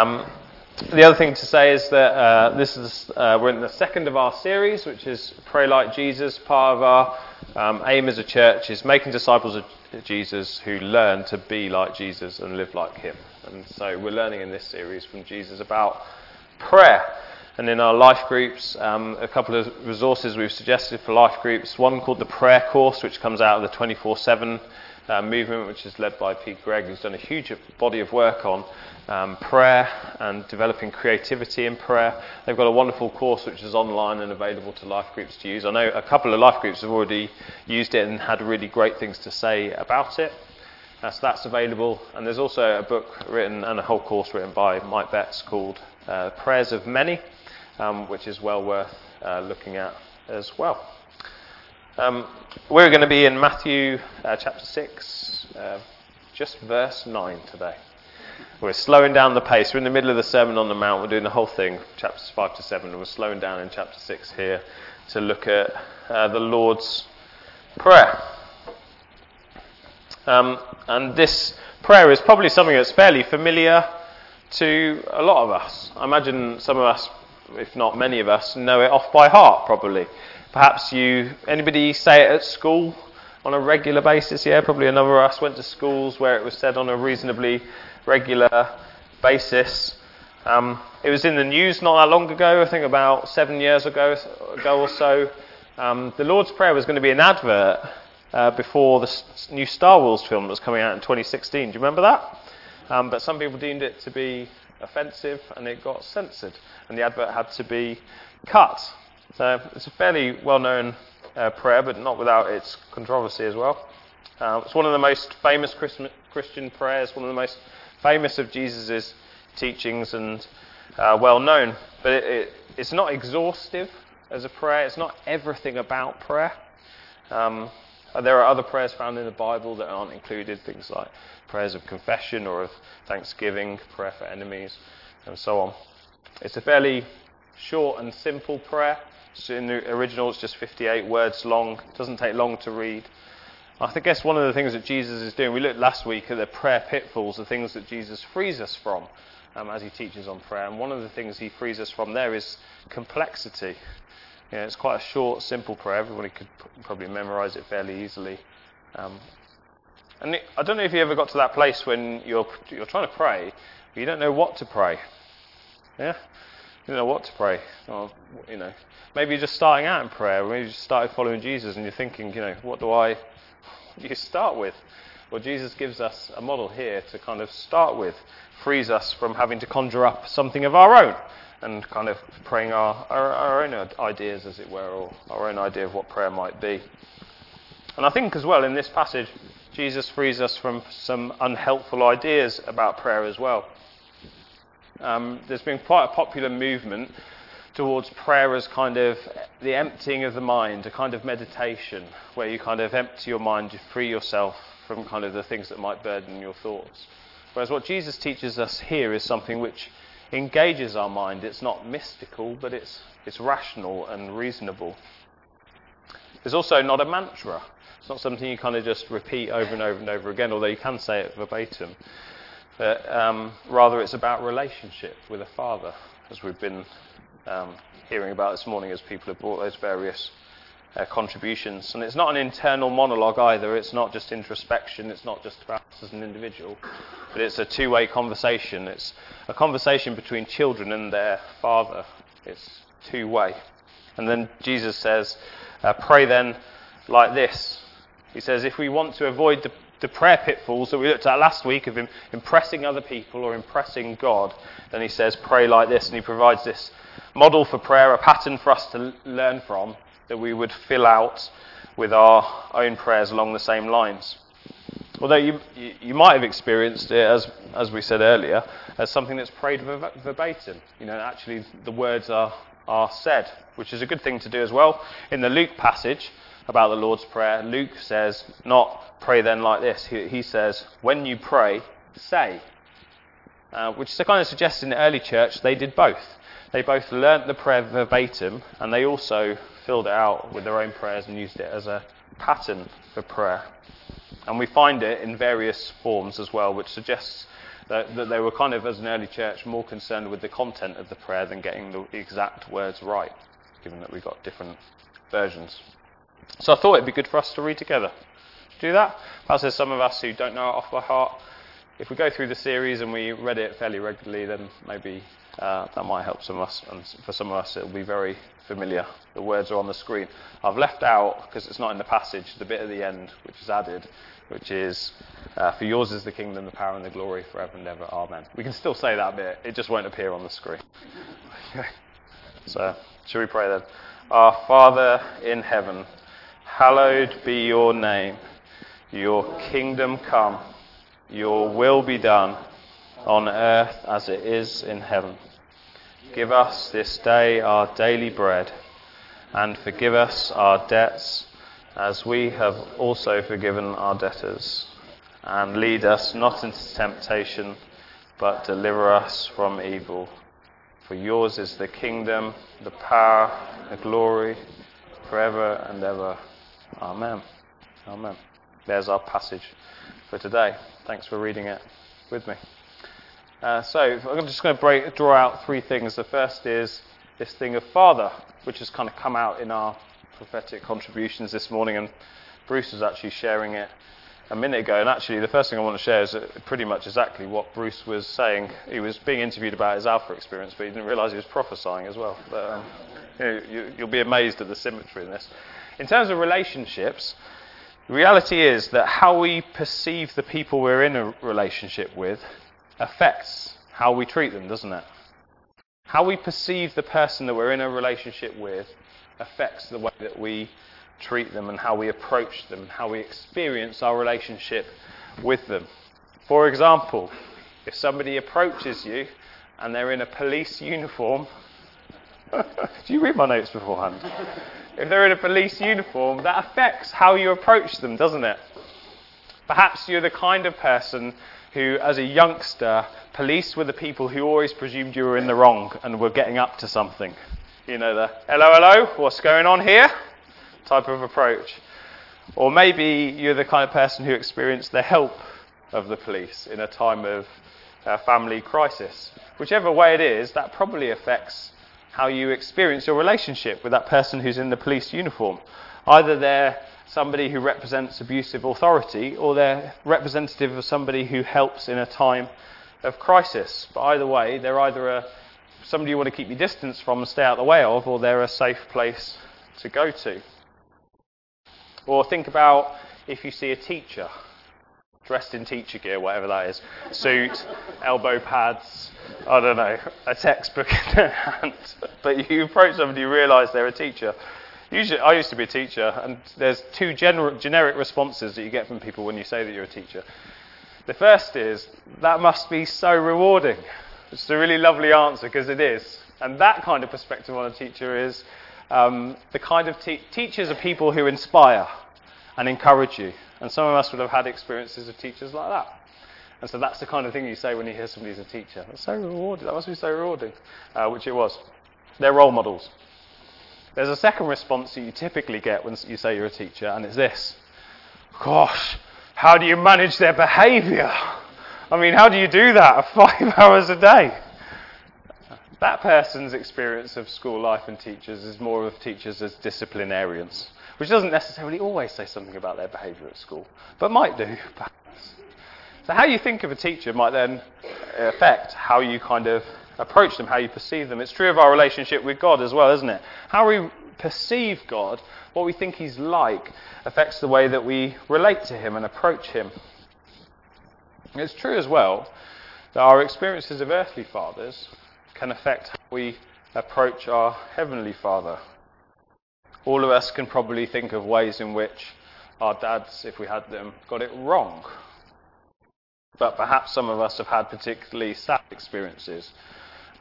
Um, the other thing to say is that uh, this is uh, we're in the second of our series, which is Pray Like Jesus. Part of our um, aim as a church is making disciples of Jesus who learn to be like Jesus and live like Him. And so we're learning in this series from Jesus about prayer. And in our life groups, um, a couple of resources we've suggested for life groups. One called the Prayer Course, which comes out of the 24 7 uh, movement, which is led by Pete Greig, who's done a huge body of work on um, prayer and developing creativity in prayer. They've got a wonderful course which is online and available to life groups to use. I know a couple of life groups have already used it and had really great things to say about it. Uh, so that's available. And there's also a book written and a whole course written by Mike Betts called uh, Prayers of Many, um, which is well worth uh, looking at as well. Um, we're going to be in Matthew uh, chapter 6, uh, just verse 9 today. We're slowing down the pace. We're in the middle of the Sermon on the Mount. We're doing the whole thing, chapters 5 to 7, and we're slowing down in chapter 6 here to look at uh, the Lord's Prayer. Um, and this prayer is probably something that's fairly familiar to a lot of us. I imagine some of us, if not many of us, know it off by heart, probably. Perhaps you, anybody say it at school on a regular basis? Yeah, probably a number of us went to schools where it was said on a reasonably regular basis. Um, it was in the news not that long ago, I think about seven years ago, ago or so. Um, the Lord's Prayer was going to be an advert uh, before the new Star Wars film that was coming out in 2016. Do you remember that? Um, but some people deemed it to be offensive and it got censored, and the advert had to be cut. So it's a fairly well known uh, prayer, but not without its controversy as well. Uh, it's one of the most famous Christian prayers, one of the most famous of Jesus' teachings and uh, well known. But it, it, it's not exhaustive as a prayer, it's not everything about prayer. Um, there are other prayers found in the Bible that aren't included, things like prayers of confession or of thanksgiving, prayer for enemies, and so on. It's a fairly short and simple prayer. So in the original, it's just 58 words long. It doesn't take long to read. I guess one of the things that Jesus is doing, we looked last week at the prayer pitfalls, the things that Jesus frees us from um, as he teaches on prayer. And one of the things he frees us from there is complexity. You know, it's quite a short, simple prayer. Everybody could probably memorize it fairly easily. Um, and I don't know if you ever got to that place when you're, you're trying to pray, but you don't know what to pray. Yeah? You don't know what to pray. Or, you know, maybe you're just starting out in prayer, maybe you just started following Jesus and you're thinking, you know, what do I you start with? Well, Jesus gives us a model here to kind of start with, frees us from having to conjure up something of our own and kind of praying our, our, our own ideas, as it were, or our own idea of what prayer might be. And I think as well in this passage, Jesus frees us from some unhelpful ideas about prayer as well. Um, there's been quite a popular movement towards prayer as kind of the emptying of the mind, a kind of meditation, where you kind of empty your mind, you free yourself from kind of the things that might burden your thoughts. Whereas what Jesus teaches us here is something which engages our mind. It's not mystical, but it's, it's rational and reasonable. It's also not a mantra. It's not something you kind of just repeat over and over and over again, although you can say it verbatim. But um, rather, it's about relationship with a father, as we've been um, hearing about this morning as people have brought those various uh, contributions. And it's not an internal monologue either, it's not just introspection, it's not just about us as an individual, but it's a two way conversation. It's a conversation between children and their father. It's two way. And then Jesus says, uh, Pray then like this. He says, If we want to avoid the the prayer pitfalls that we looked at last week of impressing other people or impressing God, then he says, pray like this. And he provides this model for prayer, a pattern for us to learn from that we would fill out with our own prayers along the same lines. Although you, you might have experienced it, as, as we said earlier, as something that's prayed verbatim. You know, actually the words are, are said, which is a good thing to do as well. In the Luke passage about the Lord's Prayer, Luke says, not pray then like this. He, he says, when you pray, say. Uh, which kind of suggests in the early church they did both. They both learnt the prayer verbatim and they also filled it out with their own prayers and used it as a pattern for prayer. And we find it in various forms as well, which suggests That, that they were kind of, as an early church, more concerned with the content of the prayer than getting the exact words right, given that we've got different versions. So I thought it'd be good for us to read together. Do that? Perhaps there's some of us who don't know it off by heart. If we go through the series and we read it fairly regularly, then maybe uh, that might help some of us. And for some of us, it'll be very familiar. The words are on the screen. I've left out, because it's not in the passage, the bit at the end, which is added, which is, uh, For yours is the kingdom, the power, and the glory forever and ever. Amen. We can still say that bit, it just won't appear on the screen. So, shall we pray then? Our Father in heaven, hallowed be your name. Your kingdom come, your will be done on earth as it is in heaven. Give us this day our daily bread, and forgive us our debts as we have also forgiven our debtors. And lead us not into temptation, but deliver us from evil. For yours is the kingdom, the power, the glory, forever and ever. Amen. Amen. There's our passage for today. Thanks for reading it with me. Uh, so I'm just going to break, draw out three things. The first is this thing of Father, which has kind of come out in our prophetic contributions this morning, and Bruce was actually sharing it a minute ago. And actually, the first thing I want to share is pretty much exactly what Bruce was saying. He was being interviewed about his Alpha experience, but he didn't realise he was prophesying as well. But, um, you you'll be amazed at the symmetry in this. In terms of relationships, the reality is that how we perceive the people we're in a relationship with affects how we treat them, doesn't it? How we perceive the person that we're in a relationship with affects the way that we treat them and how we approach them, how we experience our relationship with them. For example, if somebody approaches you and they're in a police uniform, do you read my notes beforehand? If they're in a police uniform, that affects how you approach them, doesn't it? Perhaps you're the kind of person who, as a youngster, police were the people who always presumed you were in the wrong and were getting up to something. You know, the hello, hello, what's going on here type of approach. Or maybe you're the kind of person who experienced the help of the police in a time of uh, family crisis. Whichever way it is, that probably affects how you experience your relationship with that person who's in the police uniform. Either they're somebody who represents abusive authority, or they're representative of somebody who helps in a time of crisis. But either way, they're either a, somebody you want to keep your distance from and stay out of the way of, or they're a safe place to go to. Or think about if you see a teacher dressed in teacher gear, whatever that is suit, elbow pads, I don't know, a textbook in their hand. But you approach somebody, and you realise they're a teacher. Usually, I used to be a teacher, and there's two gener- generic responses that you get from people when you say that you're a teacher. The first is, that must be so rewarding. It's a really lovely answer because it is. And that kind of perspective on a teacher is um, the kind of te- teachers are people who inspire and encourage you. And some of us would have had experiences of teachers like that. And so that's the kind of thing you say when you hear somebody's a teacher. That's so rewarding. That must be so rewarding, uh, which it was. They're role models. There's a second response that you typically get when you say you're a teacher, and it's this Gosh, how do you manage their behaviour? I mean, how do you do that five hours a day? That person's experience of school life and teachers is more of teachers as disciplinarians, which doesn't necessarily always say something about their behaviour at school, but might do, perhaps. So, how you think of a teacher might then uh, affect how you kind of approach them, how you perceive them. It's true of our relationship with God as well, isn't it? How we perceive God, what we think He's like, affects the way that we relate to Him and approach Him. It's true as well that our experiences of earthly fathers can affect how we approach our Heavenly Father. All of us can probably think of ways in which our dads, if we had them, got it wrong. But perhaps some of us have had particularly sad experiences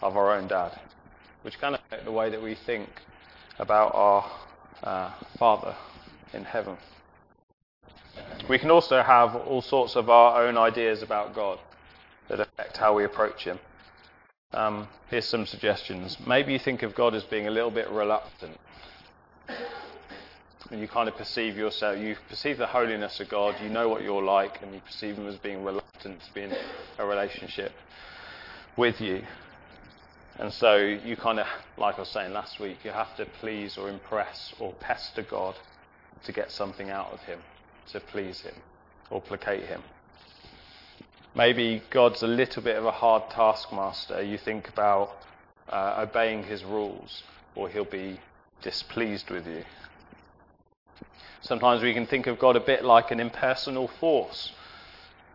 of our own dad, which can affect the way that we think about our uh, Father in heaven. We can also have all sorts of our own ideas about God that affect how we approach Him. Um, here's some suggestions. Maybe you think of God as being a little bit reluctant. And you kind of perceive yourself, you perceive the holiness of God, you know what you're like, and you perceive Him as being reluctant to be in a relationship with you. And so you kind of, like I was saying last week, you have to please or impress or pester God to get something out of Him, to please Him or placate Him. Maybe God's a little bit of a hard taskmaster. You think about uh, obeying His rules, or He'll be displeased with you. Sometimes we can think of God a bit like an impersonal force.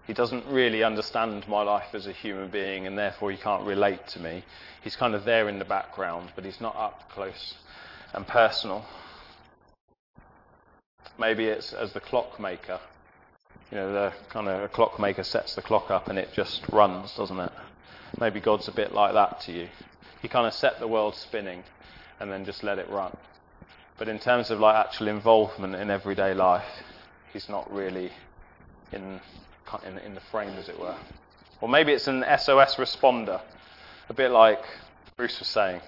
He doesn't really understand my life as a human being, and therefore he can't relate to me. He's kind of there in the background, but he's not up close and personal. Maybe it's as the clockmaker. You know, the kind of a clockmaker sets the clock up and it just runs, doesn't it? Maybe God's a bit like that to you. He kind of set the world spinning and then just let it run. But in terms of like actual involvement in everyday life, he's not really in, in, in the frame, as it were. Or maybe it's an SOS responder, a bit like Bruce was saying.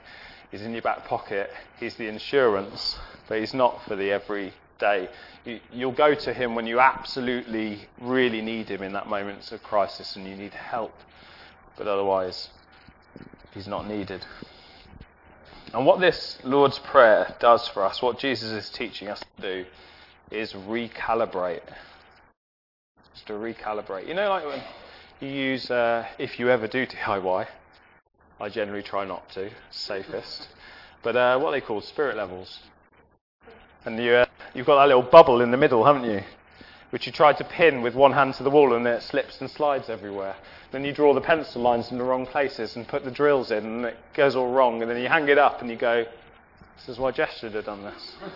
He's in your back pocket, he's the insurance, but he's not for the everyday. You, you'll go to him when you absolutely, really need him in that moment of crisis and you need help. But otherwise, he's not needed. And what this Lord's Prayer does for us, what Jesus is teaching us to do, is recalibrate. Just to recalibrate. You know, like when you use, uh, if you ever do DIY, I generally try not to, safest. But uh, what they call spirit levels. And you, uh, you've got that little bubble in the middle, haven't you? Which you try to pin with one hand to the wall and then it slips and slides everywhere. Then you draw the pencil lines in the wrong places and put the drills in and it goes all wrong. And then you hang it up and you go, this is why Jess should have done this.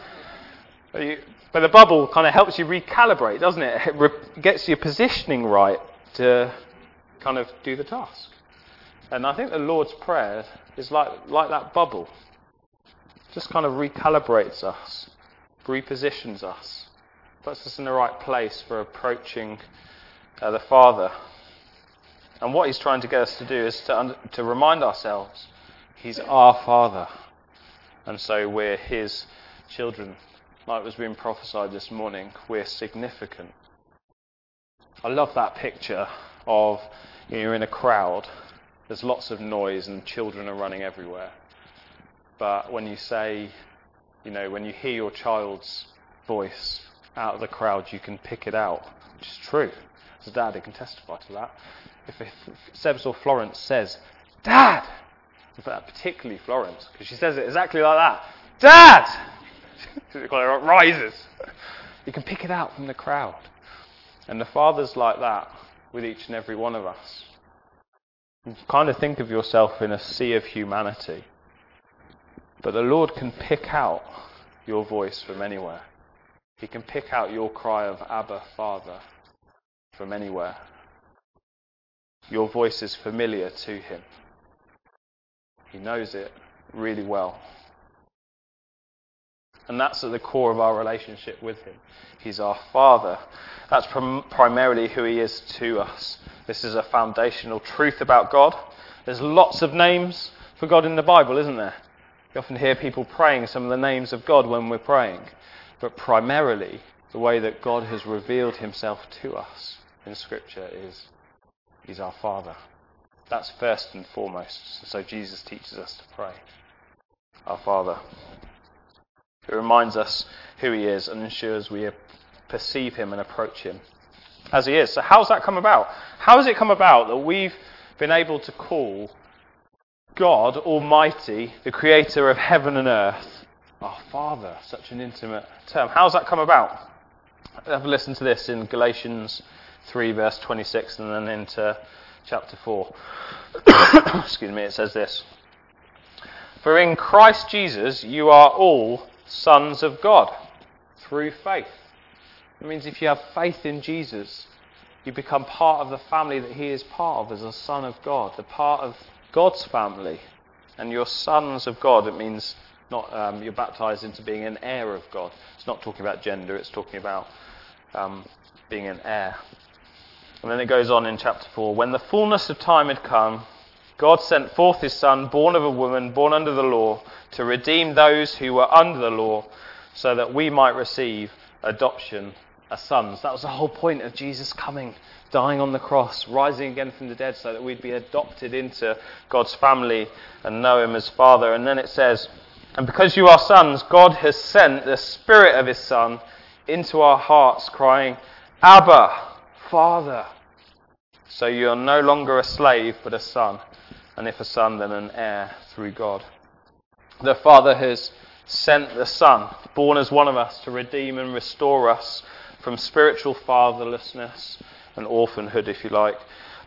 But, you, but the bubble kind of helps you recalibrate, doesn't it? It re- gets your positioning right to kind of do the task. And I think the Lord's Prayer is like, like that bubble. Just kind of recalibrates us, repositions us, puts us in the right place for approaching uh, the Father. And what he's trying to get us to do is to, un- to remind ourselves he's our Father. And so we're his children. Like was being prophesied this morning, we're significant. I love that picture of you know, you're in a crowd, there's lots of noise and children are running everywhere. But when you say, you know, when you hear your child's voice out of the crowd, you can pick it out, which is true. As a dad, I can testify to that if, if Sebs or Florence says, Dad! Particularly Florence, because she says it exactly like that. Dad! it rises. You can pick it out from the crowd. And the Father's like that with each and every one of us. You kind of think of yourself in a sea of humanity. But the Lord can pick out your voice from anywhere. He can pick out your cry of Abba, Father, from anywhere. Your voice is familiar to him. He knows it really well. And that's at the core of our relationship with him. He's our Father. That's prim- primarily who he is to us. This is a foundational truth about God. There's lots of names for God in the Bible, isn't there? You often hear people praying some of the names of God when we're praying. But primarily, the way that God has revealed himself to us in Scripture is He's our Father. That's first and foremost. So Jesus teaches us to pray. Our Father. It reminds us who He is and ensures we perceive Him and approach Him as He is. So, how's that come about? How has it come about that we've been able to call God Almighty, the Creator of heaven and earth, our Father? Such an intimate term. How's that come about? Have a listen to this in Galatians 3, verse 26, and then into chapter 4. Excuse me, it says this For in Christ Jesus you are all sons of God through faith. It means if you have faith in Jesus, you become part of the family that he is part of as a son of God, the part of God's family. And you're sons of God. It means not um, you're baptized into being an heir of God. It's not talking about gender, it's talking about um, being an heir. And then it goes on in chapter 4 When the fullness of time had come, God sent forth his Son, born of a woman, born under the law, to redeem those who were under the law, so that we might receive adoption as sons. That was the whole point of Jesus coming, dying on the cross, rising again from the dead, so that we'd be adopted into God's family and know Him as Father. And then it says, And because you are sons, God has sent the Spirit of His Son into our hearts, crying, Abba, Father. So you are no longer a slave, but a son. And if a son, then an heir through God. The Father has sent the Son, born as one of us, to redeem and restore us from spiritual fatherlessness and orphanhood, if you like,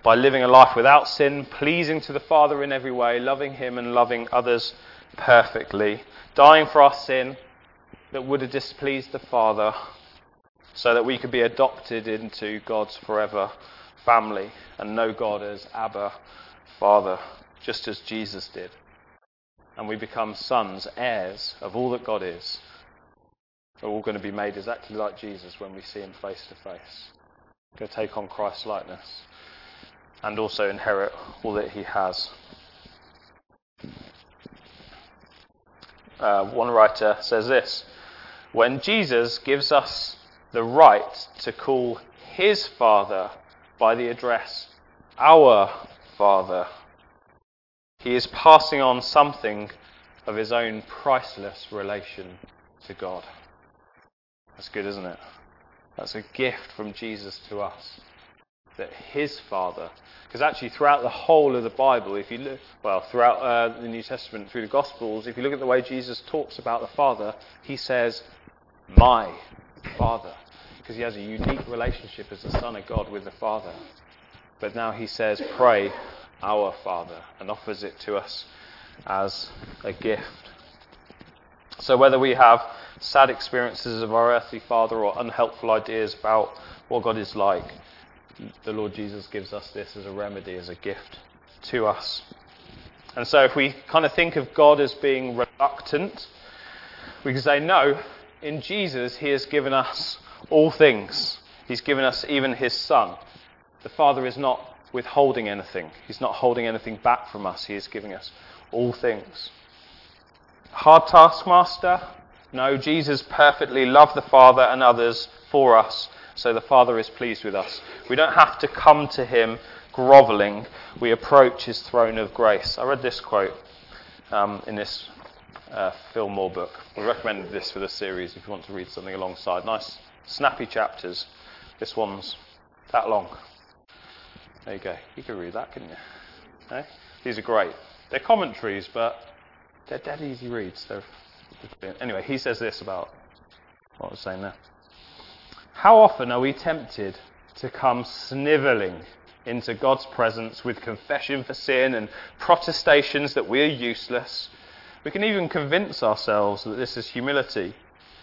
by living a life without sin, pleasing to the Father in every way, loving Him and loving others perfectly, dying for our sin that would have displeased the Father, so that we could be adopted into God's forever family and know God as Abba, Father, just as Jesus did. And we become sons, heirs of all that God is. We're all going to be made exactly like Jesus when we see him face to face. Go take on Christ's likeness and also inherit all that he has. Uh, one writer says this When Jesus gives us the right to call his Father by the address our Father, he is passing on something of his own priceless relation to God. That's good, isn't it? That's a gift from Jesus to us. That his Father, because actually throughout the whole of the Bible, if you look, well, throughout uh, the New Testament, through the Gospels, if you look at the way Jesus talks about the Father, he says, My Father. Because he has a unique relationship as the Son of God with the Father. But now he says, Pray, our Father, and offers it to us as a gift. So whether we have sad experiences of our earthly father or unhelpful ideas about what God is like, the Lord Jesus gives us this as a remedy, as a gift to us. And so if we kind of think of God as being reluctant, we can say, no, in Jesus, He has given us all things. He's given us even His Son. The Father is not withholding anything, He's not holding anything back from us. He is giving us all things. Hard taskmaster? No, Jesus perfectly loved the Father and others for us, so the Father is pleased with us. We don't have to come to Him grovelling, we approach His throne of grace. I read this quote um, in this uh, Phil Moore book. We recommended this for the series if you want to read something alongside. Nice, snappy chapters. This one's that long. There you go. You could read that, couldn't you? Eh? These are great. They're commentaries, but they're dead easy reads. They're Anyway, he says this about what I was saying there. How often are we tempted to come snivelling into God's presence with confession for sin and protestations that we are useless? We can even convince ourselves that this is humility.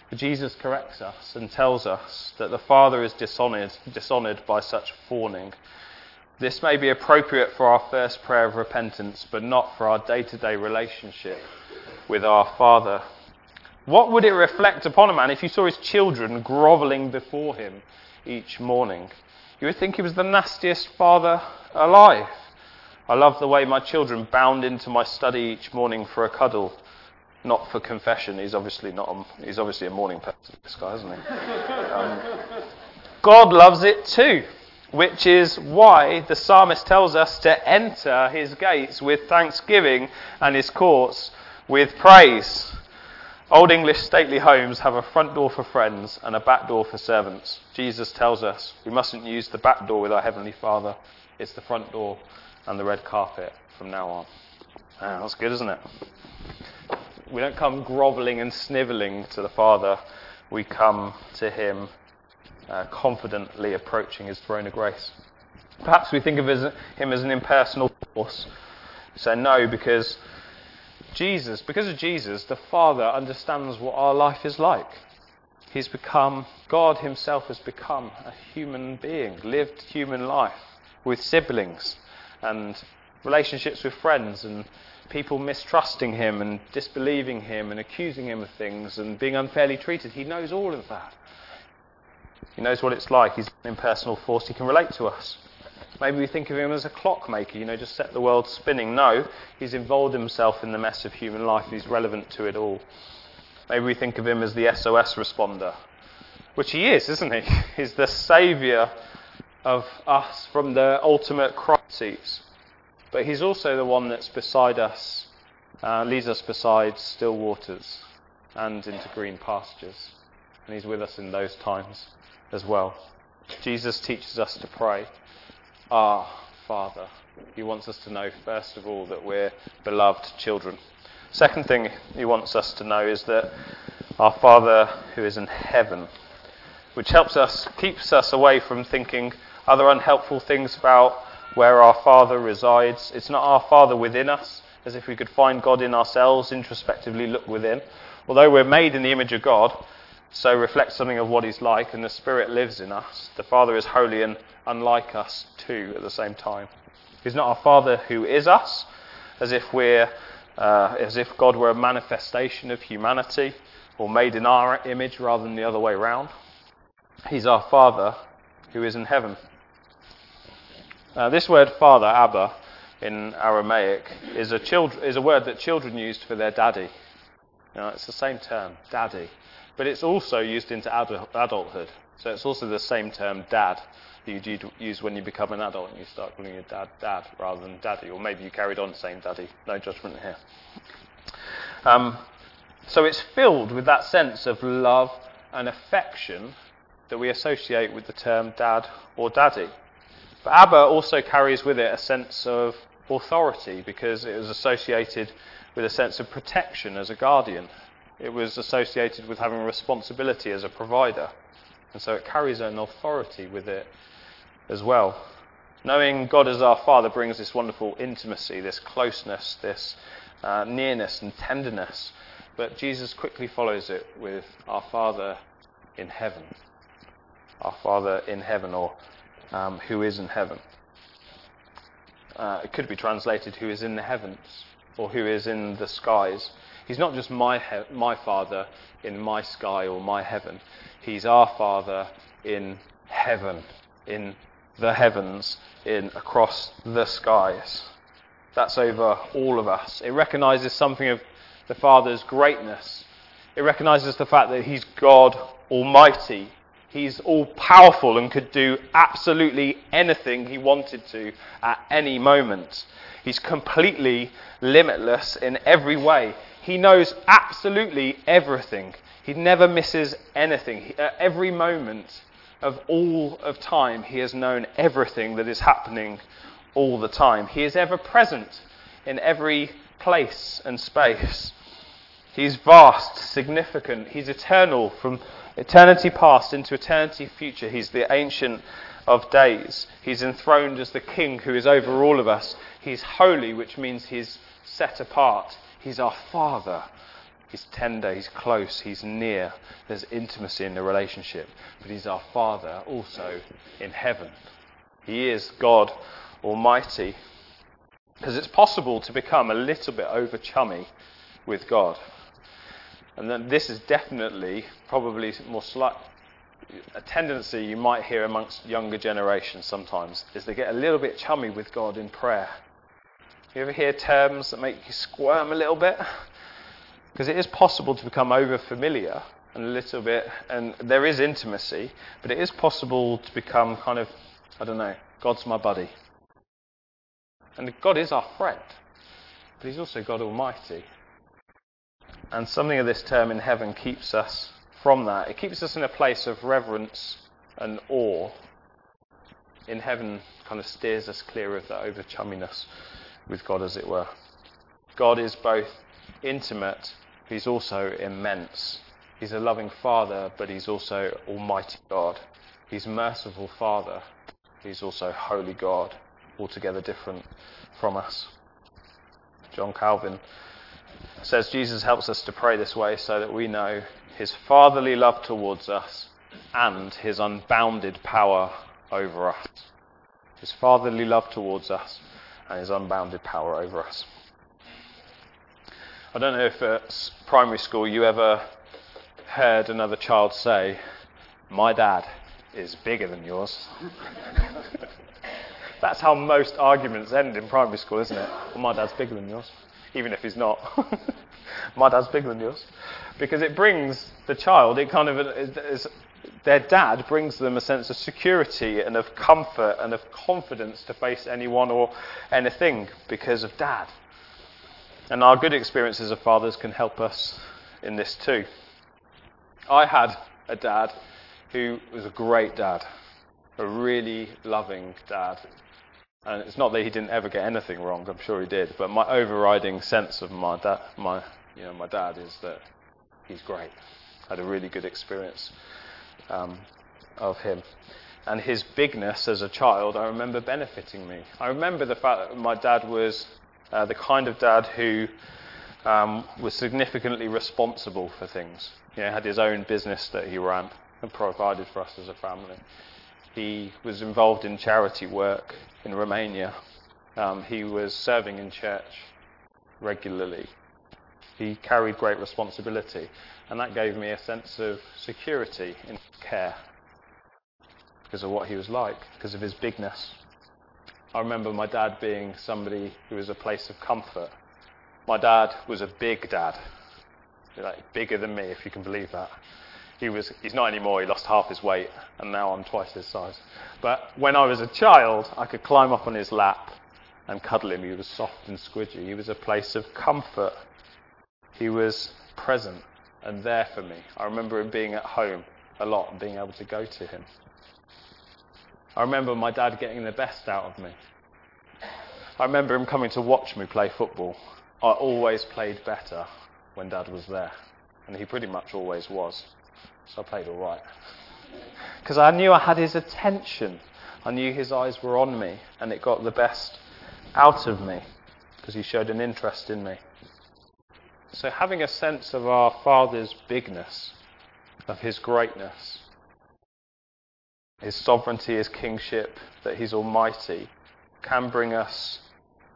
But Jesus corrects us and tells us that the Father is dishonored, dishonored by such fawning. This may be appropriate for our first prayer of repentance, but not for our day to day relationship with our Father. What would it reflect upon a man if you saw his children grovelling before him each morning? You would think he was the nastiest father alive. I love the way my children bound into my study each morning for a cuddle, not for confession. He's obviously not. A, he's obviously a morning person. This guy, isn't he? Um, God loves it too, which is why the psalmist tells us to enter his gates with thanksgiving and his courts with praise. Old English stately homes have a front door for friends and a back door for servants. Jesus tells us we mustn't use the back door with our Heavenly Father, it's the front door and the red carpet from now on. Ah, that's good, isn't it? We don't come grovelling and snivelling to the Father, we come to Him uh, confidently approaching His throne of grace. Perhaps we think of Him as an impersonal force. So, no, because Jesus, because of Jesus, the Father understands what our life is like. He's become, God Himself has become a human being, lived human life with siblings and relationships with friends and people mistrusting Him and disbelieving Him and accusing Him of things and being unfairly treated. He knows all of that. He knows what it's like. He's an impersonal force. He can relate to us. Maybe we think of him as a clockmaker, you know, just set the world spinning. No, he's involved himself in the mess of human life. He's relevant to it all. Maybe we think of him as the SOS responder, which he is, isn't he? He's the saviour of us from the ultimate crises. But he's also the one that's beside us, uh, leads us beside still waters and into green pastures. And he's with us in those times as well. Jesus teaches us to pray, Our Father. He wants us to know, first of all, that we're beloved children. Second thing he wants us to know is that our Father who is in heaven, which helps us, keeps us away from thinking other unhelpful things about where our Father resides. It's not our Father within us, as if we could find God in ourselves, introspectively look within. Although we're made in the image of God, so reflect something of what He's like, and the Spirit lives in us. The Father is holy and unlike us too at the same time. He's not our Father who is us, as if we're uh, as if God were a manifestation of humanity or made in our image rather than the other way around. He's our Father who is in heaven. Uh, this word Father, Abba, in Aramaic, is a, child, is a word that children used for their daddy. Know, it's the same term, daddy. But it's also used into adulthood. So it's also the same term, dad, that you use when you become an adult and you start calling your dad dad rather than daddy. Or maybe you carried on saying daddy. No judgment here. Um, so it's filled with that sense of love and affection that we associate with the term dad or daddy. But Abba also carries with it a sense of authority because it was associated with a sense of protection as a guardian. It was associated with having a responsibility as a provider. And so it carries an authority with it as well. Knowing God as our Father brings this wonderful intimacy, this closeness, this uh, nearness and tenderness. But Jesus quickly follows it with our Father in heaven. Our Father in heaven, or um, who is in heaven. Uh, it could be translated who is in the heavens or who is in the skies. He's not just my, he- my Father in my sky or my heaven. He's our Father in heaven, in the heavens, in across the skies. That's over all of us. It recognizes something of the Father's greatness. It recognizes the fact that He's God Almighty, He's all powerful and could do absolutely anything he wanted to at any moment. He's completely limitless in every way. He knows absolutely everything. He never misses anything. At every moment of all of time, he has known everything that is happening all the time. He is ever present in every place and space. He's vast, significant, he's eternal from eternity past into eternity future. He's the ancient of days. He's enthroned as the king who is over all of us. He's holy, which means he's set apart. He's our father. He's tender, he's close, he's near. There's intimacy in the relationship. But he's our father also in heaven. He is God Almighty. Because it's possible to become a little bit over chummy with God. And then this is definitely, probably more slight, a tendency you might hear amongst younger generations sometimes, is they get a little bit chummy with God in prayer. You ever hear terms that make you squirm a little bit? Because it is possible to become over familiar and a little bit, and there is intimacy, but it is possible to become kind of, I don't know, God's my buddy. And God is our friend, but He's also God Almighty. And something of this term in heaven keeps us from that. It keeps us in a place of reverence and awe. In heaven, kind of steers us clear of that over chumminess with God, as it were. God is both intimate, He's also immense. He's a loving Father, but He's also Almighty God. He's merciful Father. He's also Holy God, altogether different from us. John Calvin says Jesus helps us to pray this way so that we know his fatherly love towards us and his unbounded power over us. His fatherly love towards us and his unbounded power over us. I don't know if at primary school you ever heard another child say, My dad is bigger than yours. That's how most arguments end in primary school, isn't it? Well, my dad's bigger than yours. even if he's not. my dad's bigger than yours. Because it brings the child, it kind of is, their dad brings them a sense of security and of comfort and of confidence to face anyone or anything because of dad. And our good experiences of fathers can help us in this too. I had a dad who was a great dad, a really loving dad. And it's not that he didn't ever get anything wrong, I'm sure he did, but my overriding sense of my, da- my, you know, my dad is that he's great. I had a really good experience um, of him. And his bigness as a child, I remember benefiting me. I remember the fact that my dad was uh, the kind of dad who um, was significantly responsible for things. You know, had his own business that he ran and provided for us as a family. He was involved in charity work in Romania. Um, he was serving in church regularly. He carried great responsibility, and that gave me a sense of security in care because of what he was like, because of his bigness. I remember my dad being somebody who was a place of comfort. My dad was a big dad, like bigger than me, if you can believe that. He was, he's not anymore, he lost half his weight, and now I'm twice his size. But when I was a child, I could climb up on his lap and cuddle him. He was soft and squidgy. He was a place of comfort. He was present and there for me. I remember him being at home a lot and being able to go to him. I remember my dad getting the best out of me. I remember him coming to watch me play football. I always played better when dad was there, and he pretty much always was. So I played all right. Because I knew I had his attention. I knew his eyes were on me, and it got the best out of me because he showed an interest in me. So, having a sense of our Father's bigness, of his greatness, his sovereignty, his kingship, that he's almighty, can bring us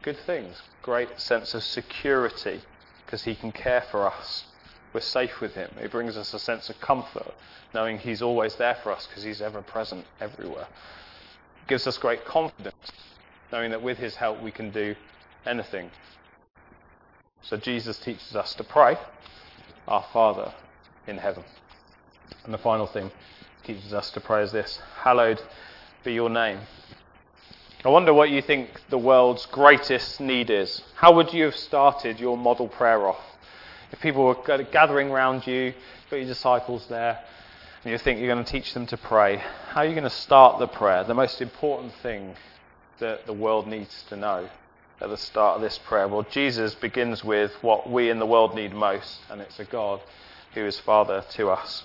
good things. Great sense of security because he can care for us. We're safe with him. It brings us a sense of comfort knowing he's always there for us because he's ever present everywhere. It gives us great confidence knowing that with his help we can do anything. So Jesus teaches us to pray, Our Father in heaven. And the final thing he teaches us to pray is this Hallowed be your name. I wonder what you think the world's greatest need is. How would you have started your model prayer off? If people were gathering around you, got your disciples there, and you think you're going to teach them to pray, how are you going to start the prayer? The most important thing that the world needs to know at the start of this prayer? Well, Jesus begins with what we in the world need most, and it's a God who is Father to us.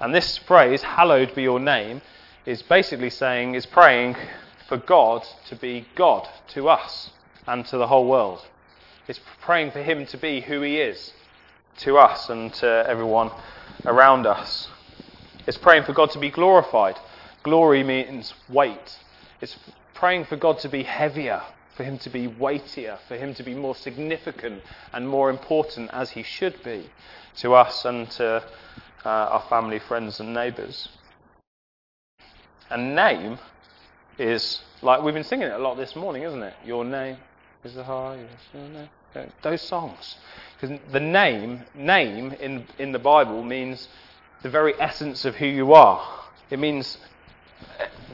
And this phrase, hallowed be your name, is basically saying, is praying for God to be God to us and to the whole world. It's praying for Him to be who He is to us and to everyone around us. It's praying for God to be glorified. Glory means weight. It's praying for God to be heavier, for Him to be weightier, for Him to be more significant and more important as He should be to us and to uh, our family, friends, and neighbours. And name is like we've been singing it a lot this morning, isn't it? Your name is the highest. Name. Those songs, because the name name in in the Bible means the very essence of who you are. It means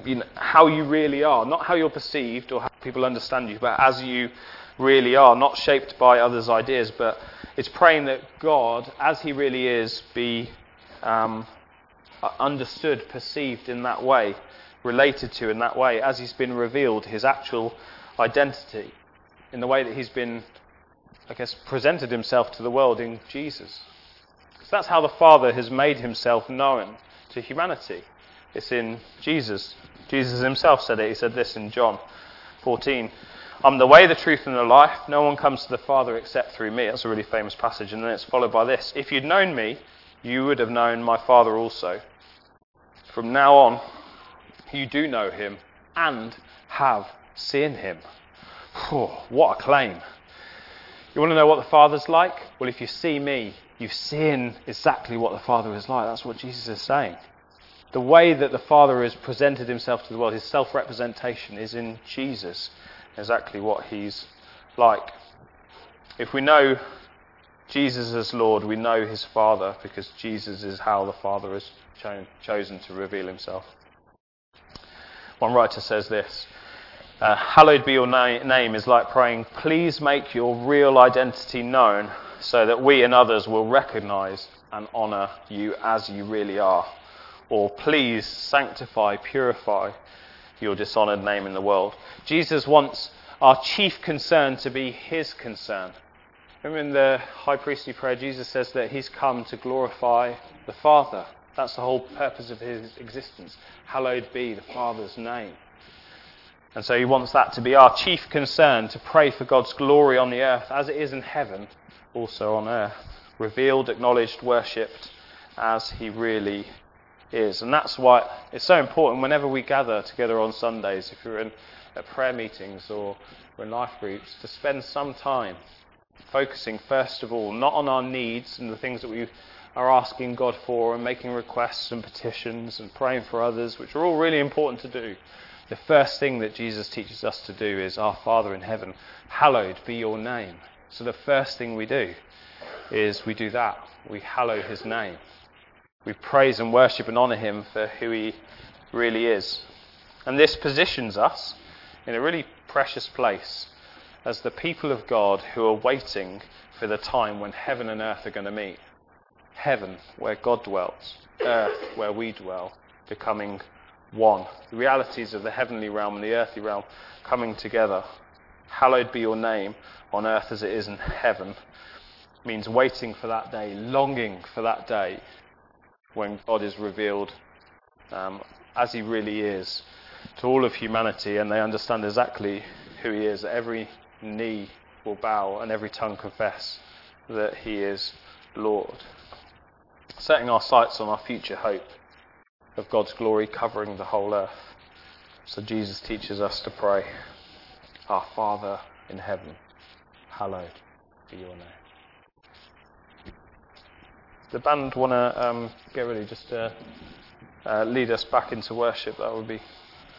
you know, how you really are, not how you're perceived or how people understand you, but as you really are, not shaped by others' ideas, but it's praying that God, as He really is, be um, understood, perceived in that way, related to in that way, as he's been revealed, his actual identity, in the way that he's been, I guess, presented himself to the world in Jesus. Because that's how the Father has made himself known to humanity. It's in Jesus. Jesus himself said it. He said this in John 14. I'm the way, the truth, and the life. No one comes to the Father except through me. That's a really famous passage. And then it's followed by this If you'd known me, you would have known my Father also. From now on, you do know him and have seen him. What a claim. You want to know what the Father's like? Well, if you see me, you've seen exactly what the Father is like. That's what Jesus is saying. The way that the Father has presented himself to the world, his self representation, is in Jesus, exactly what he's like. If we know Jesus as Lord, we know his Father because Jesus is how the Father has cho- chosen to reveal himself. One writer says this uh, Hallowed be your na- name is like praying, Please make your real identity known so that we and others will recognize and honor you as you really are. Or please sanctify, purify your dishonored name in the world. Jesus wants our chief concern to be his concern. Remember in the high priestly prayer, Jesus says that he's come to glorify the Father. That's the whole purpose of his existence. Hallowed be the Father's name. And so he wants that to be our chief concern, to pray for God's glory on the earth as it is in heaven, also on earth. Revealed, acknowledged, worshipped as he really is. And that's why it's so important whenever we gather together on Sundays, if you're in at prayer meetings or in life groups, to spend some time focusing first of all not on our needs and the things that we are asking God for and making requests and petitions and praying for others, which are all really important to do. The first thing that Jesus teaches us to do is, Our Father in heaven, hallowed be your name. So the first thing we do is we do that. We hallow his name. We praise and worship and honour him for who he really is. And this positions us in a really precious place as the people of God who are waiting for the time when heaven and earth are going to meet. Heaven, where God dwells, earth, where we dwell, becoming one. The realities of the heavenly realm and the earthly realm coming together. Hallowed be your name on earth as it is in heaven means waiting for that day, longing for that day when God is revealed um, as He really is to all of humanity and they understand exactly who He is. Every knee will bow and every tongue confess that He is Lord. Setting our sights on our future hope of God's glory covering the whole earth. So Jesus teaches us to pray, Our Father in heaven, hallowed be your name. The band want to um, get ready just to uh, lead us back into worship. That would be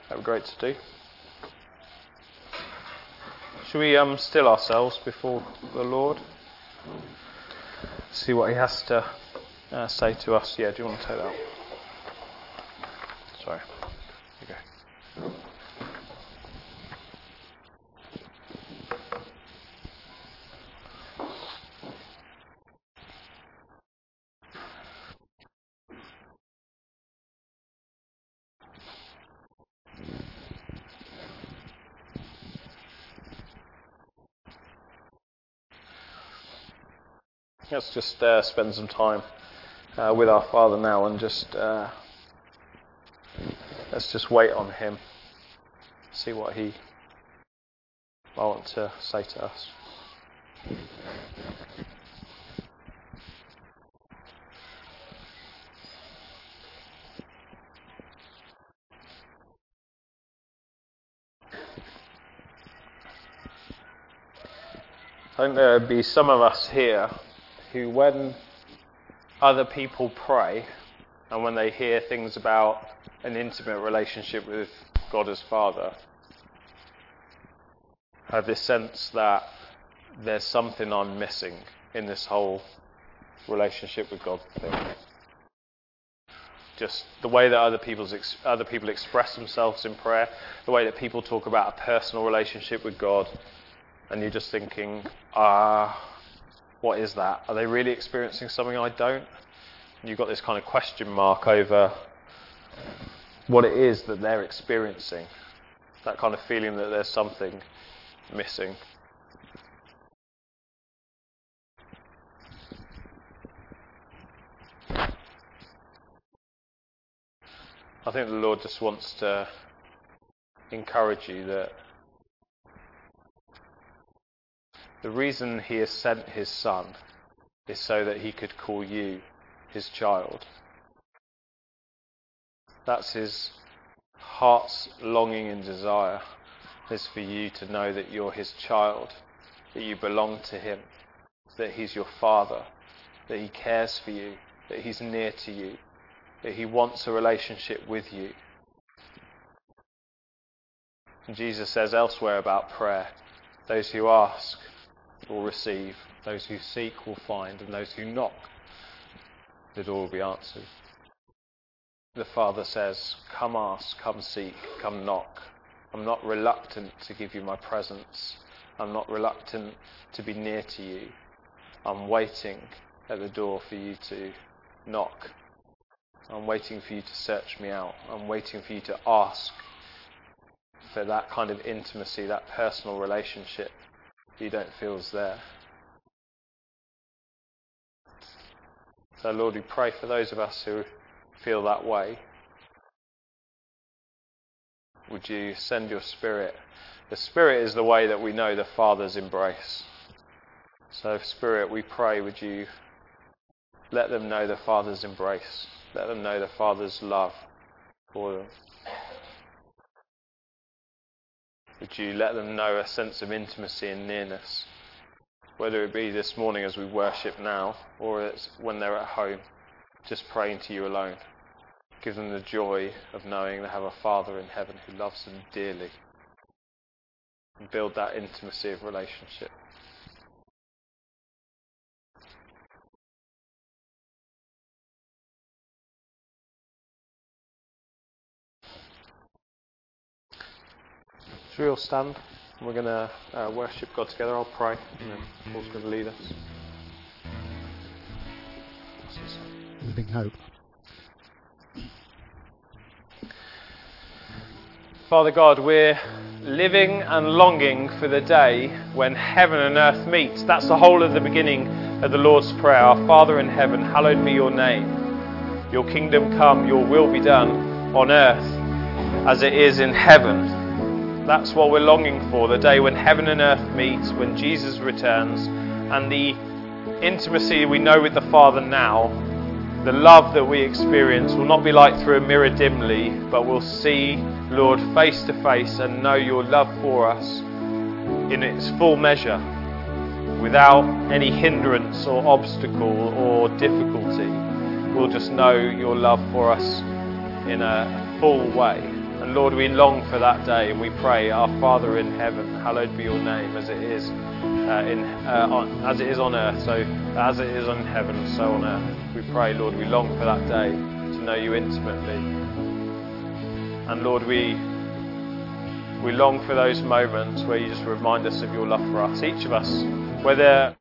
that would be great to do. Should we um, still ourselves before the Lord? See what He has to uh, say to us. Yeah, do you want to take that? Sorry. Okay. Let's just uh, spend some time uh, with our Father now and just uh, let's just wait on Him, see what He wants to say to us. I think there would be some of us here who, when other people pray and when they hear things about an intimate relationship with God as Father, have this sense that there's something I'm missing in this whole relationship with God thing. Just the way that other, people's ex- other people express themselves in prayer, the way that people talk about a personal relationship with God, and you're just thinking, ah, what is that? Are they really experiencing something I don't? And you've got this kind of question mark over what it is that they're experiencing. That kind of feeling that there's something missing. I think the Lord just wants to encourage you that The reason he has sent his son is so that he could call you his child. That's his heart's longing and desire is for you to know that you're his child, that you belong to him, that he's your father, that he cares for you, that he's near to you, that he wants a relationship with you. Jesus says elsewhere about prayer, those who ask will receive, those who seek will find, and those who knock, the door will be answered. The Father says, Come ask, come seek, come knock. I'm not reluctant to give you my presence. I'm not reluctant to be near to you. I'm waiting at the door for you to knock. I'm waiting for you to search me out. I'm waiting for you to ask for that kind of intimacy, that personal relationship you don't feel is there. So, Lord, we pray for those of us who feel that way. Would you send your Spirit? The Spirit is the way that we know the Father's embrace. So, Spirit, we pray, would you let them know the Father's embrace? Let them know the Father's love for them. Would you let them know a sense of intimacy and nearness? Whether it be this morning as we worship now, or it's when they're at home, just praying to you alone. Give them the joy of knowing they have a Father in heaven who loves them dearly. And build that intimacy of relationship. Should we all stand? We're going to uh, worship God together. I'll pray, and then Paul's going to lead us. Living hope. Father God, we're living and longing for the day when heaven and earth meet. That's the whole of the beginning of the Lord's Prayer. Our Father in heaven, hallowed be your name. Your kingdom come, your will be done on earth as it is in heaven. That's what we're longing for the day when heaven and earth meet, when Jesus returns, and the intimacy we know with the Father now, the love that we experience will not be like through a mirror dimly, but we'll see, Lord, face to face and know your love for us in its full measure, without any hindrance or obstacle or difficulty. We'll just know your love for us in a full way. And Lord, we long for that day and we pray, Our Father in heaven, hallowed be your name as it is uh, in uh, on, as it is on earth. So as it is on heaven, so on earth. We pray, Lord, we long for that day to know you intimately. And Lord, we we long for those moments where you just remind us of your love for us, each of us, whether